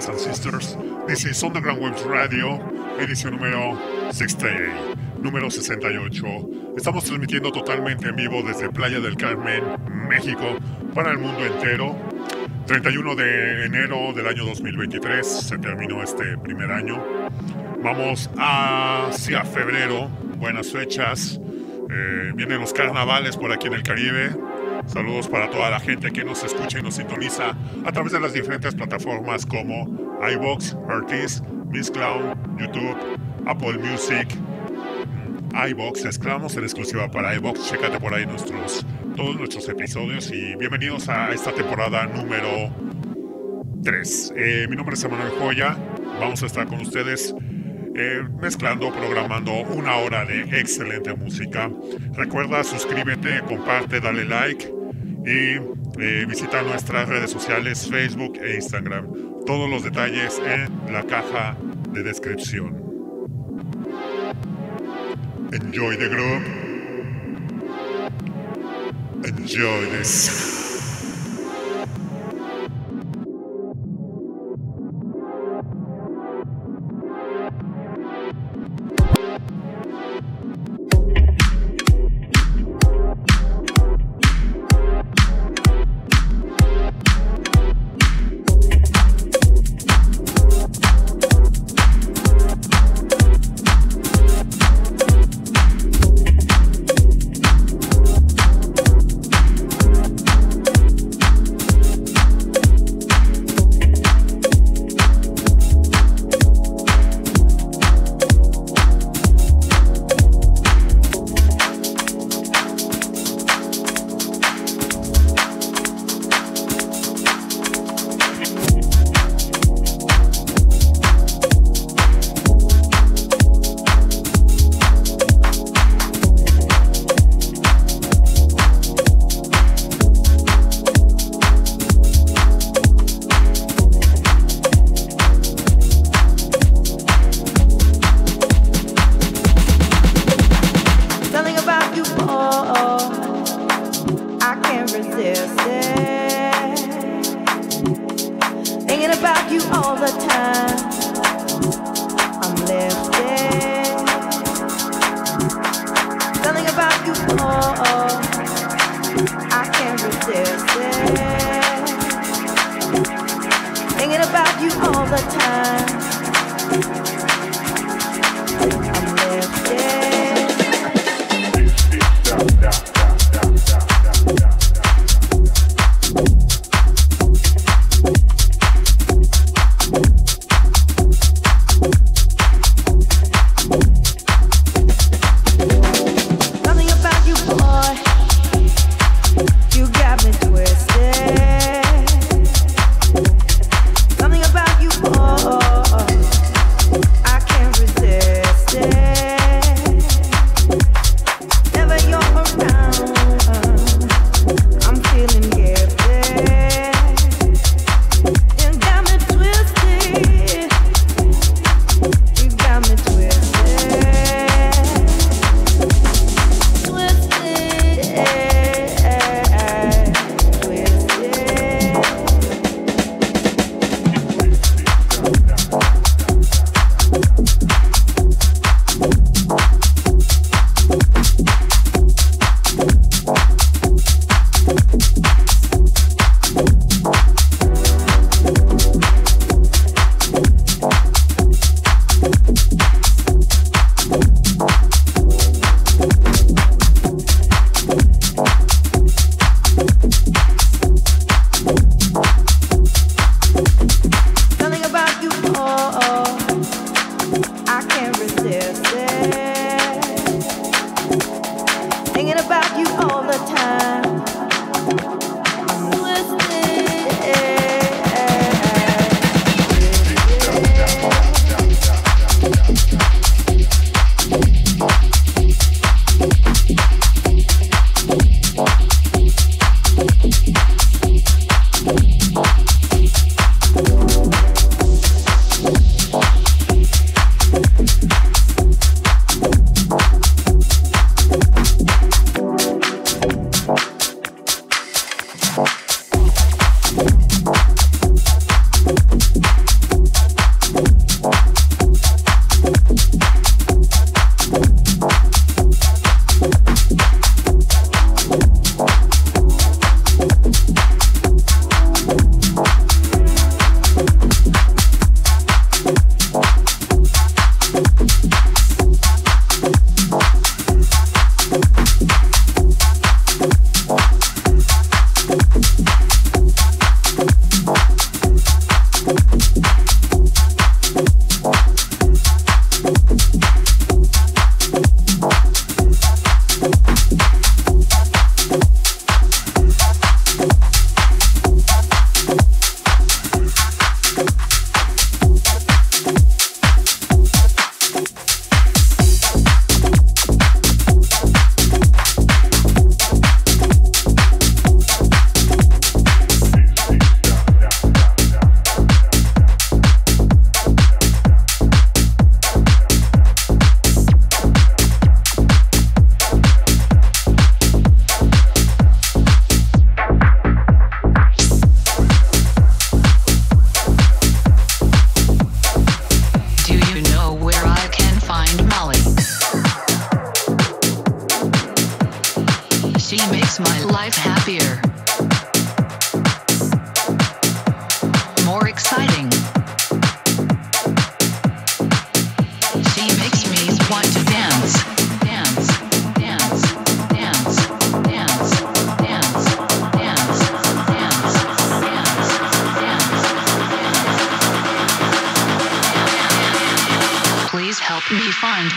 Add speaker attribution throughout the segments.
Speaker 1: brothers and sisters. This is Underground Webs Radio, edición número 68, número 68. Estamos transmitiendo totalmente en vivo desde Playa del Carmen, México, para el mundo entero. 31 de enero del año 2023, se terminó este primer año. Vamos hacia febrero, buenas fechas. Eh, vienen los carnavales por aquí en el Caribe. Saludos para toda la gente que nos escucha y nos sintoniza a través de las diferentes plataformas como iBox, Artist, Miss Cloud, YouTube, Apple Music, iBox. Esclavamos en exclusiva para iBox. Chécate por ahí nuestros, todos nuestros episodios y bienvenidos a esta temporada número 3. Eh, mi nombre es Emanuel Joya. Vamos a estar con ustedes eh, mezclando, programando una hora de excelente música. Recuerda, suscríbete, comparte, dale like y eh, visita nuestras redes sociales, Facebook e Instagram. Todos los detalles en la caja de descripción. Enjoy the group. Enjoy this.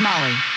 Speaker 2: Molly.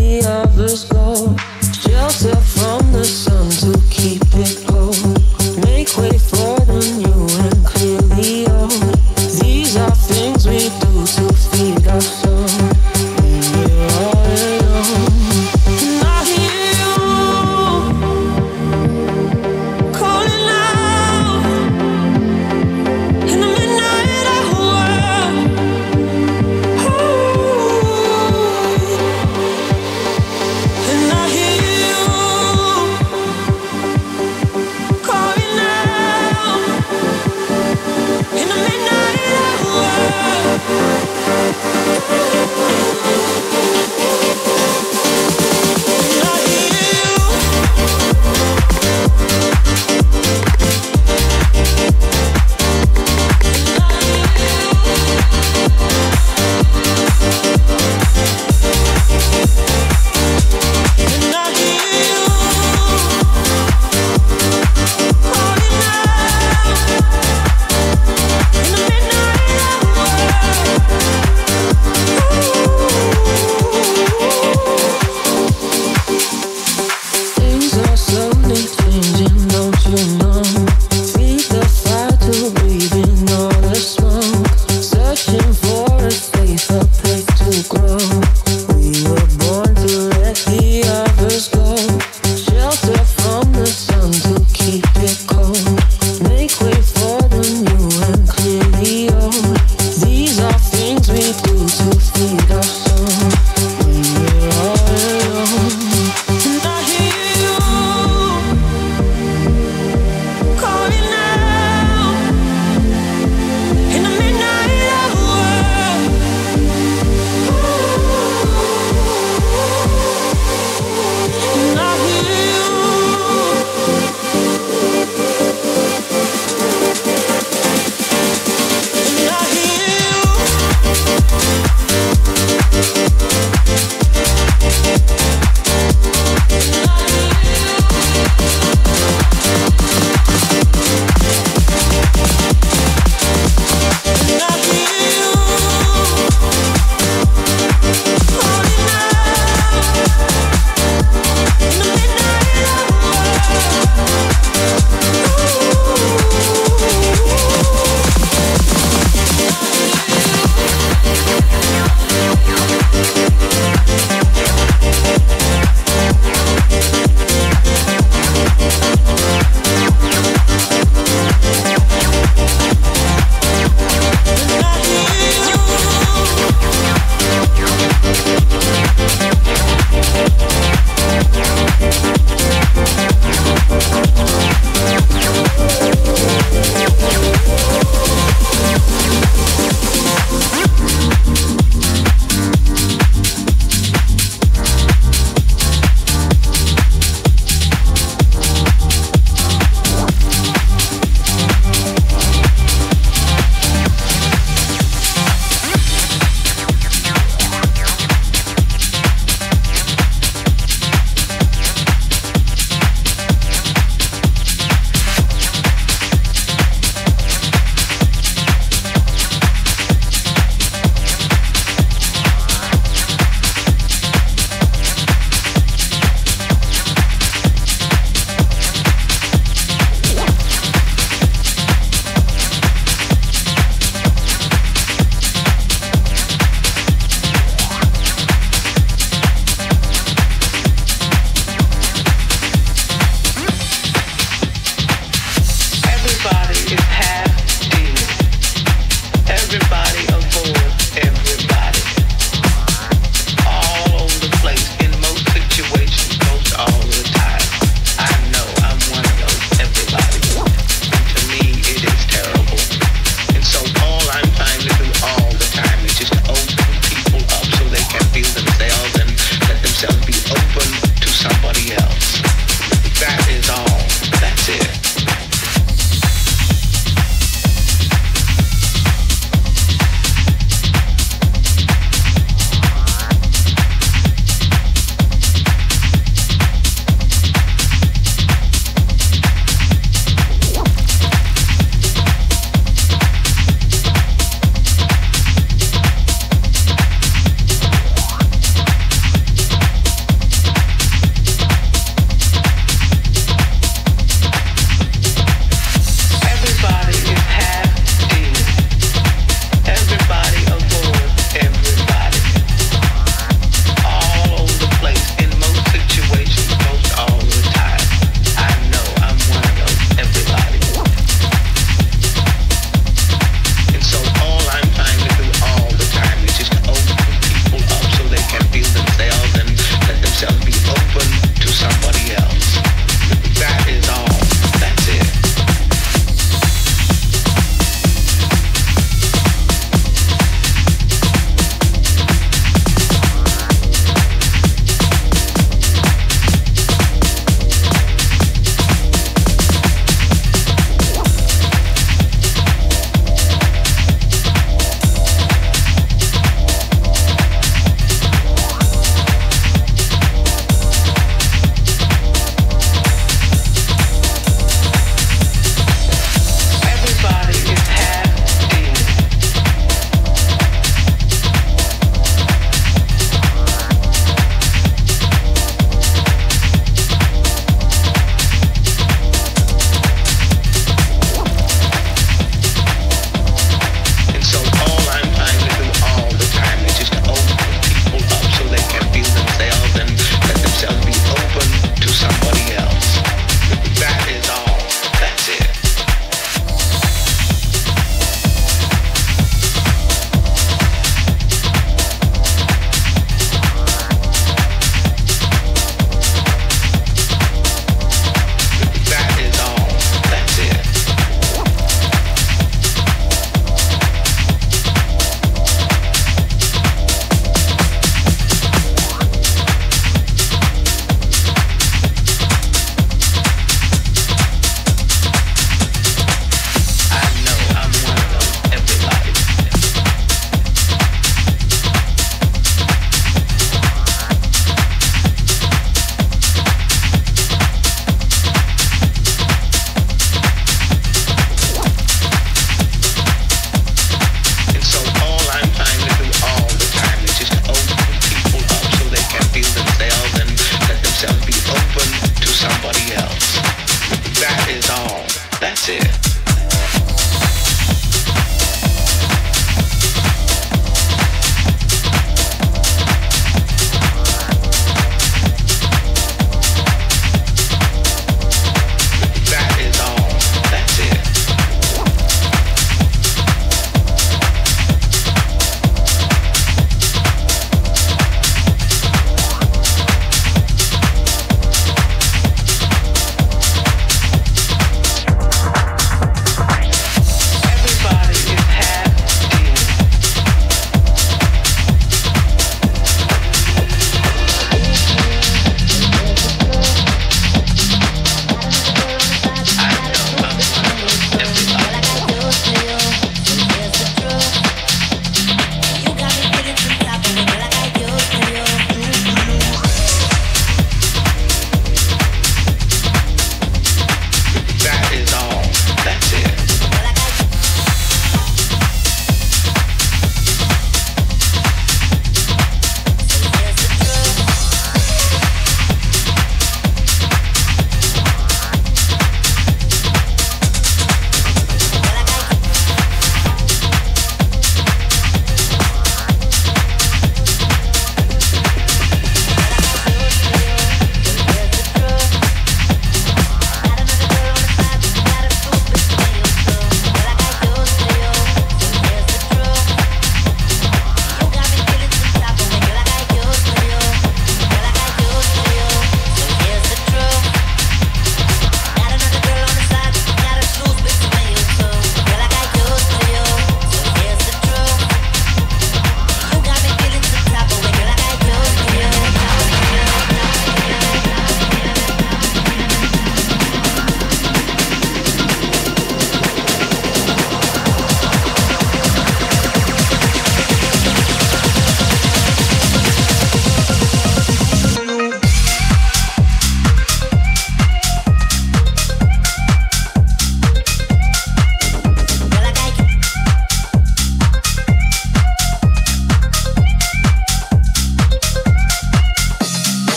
Speaker 3: of the
Speaker 4: sky.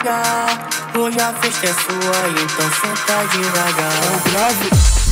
Speaker 4: devagar.
Speaker 5: Hoje a festa é sua, então senta devagar. É
Speaker 4: o grave.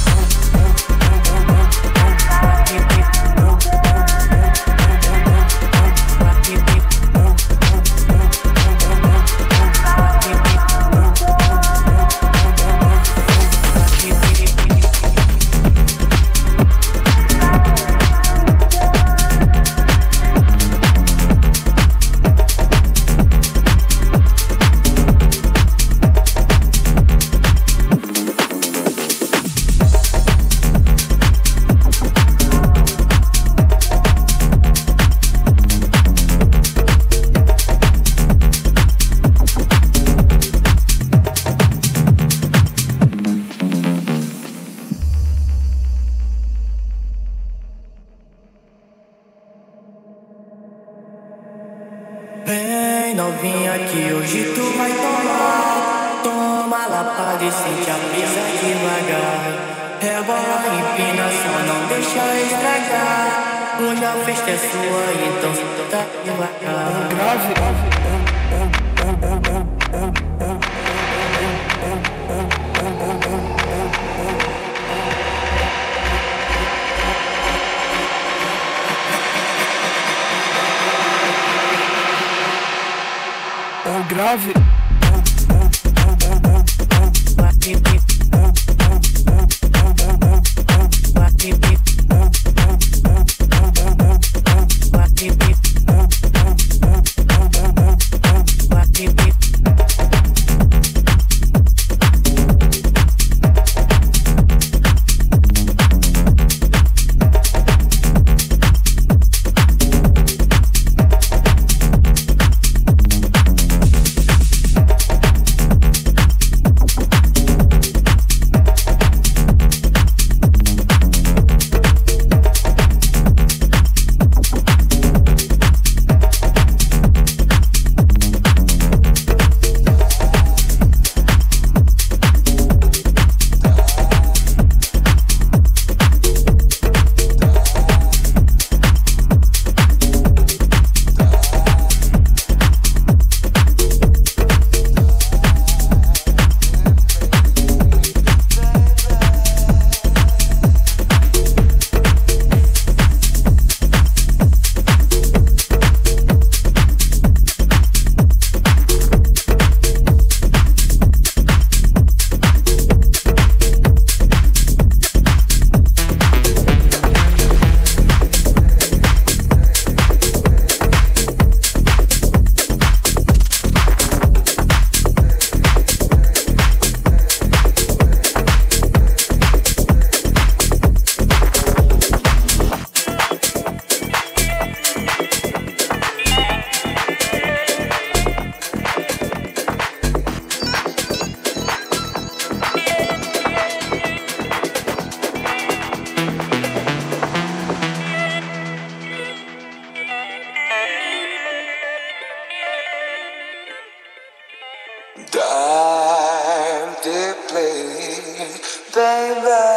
Speaker 6: baby.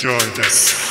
Speaker 7: Enjoy this.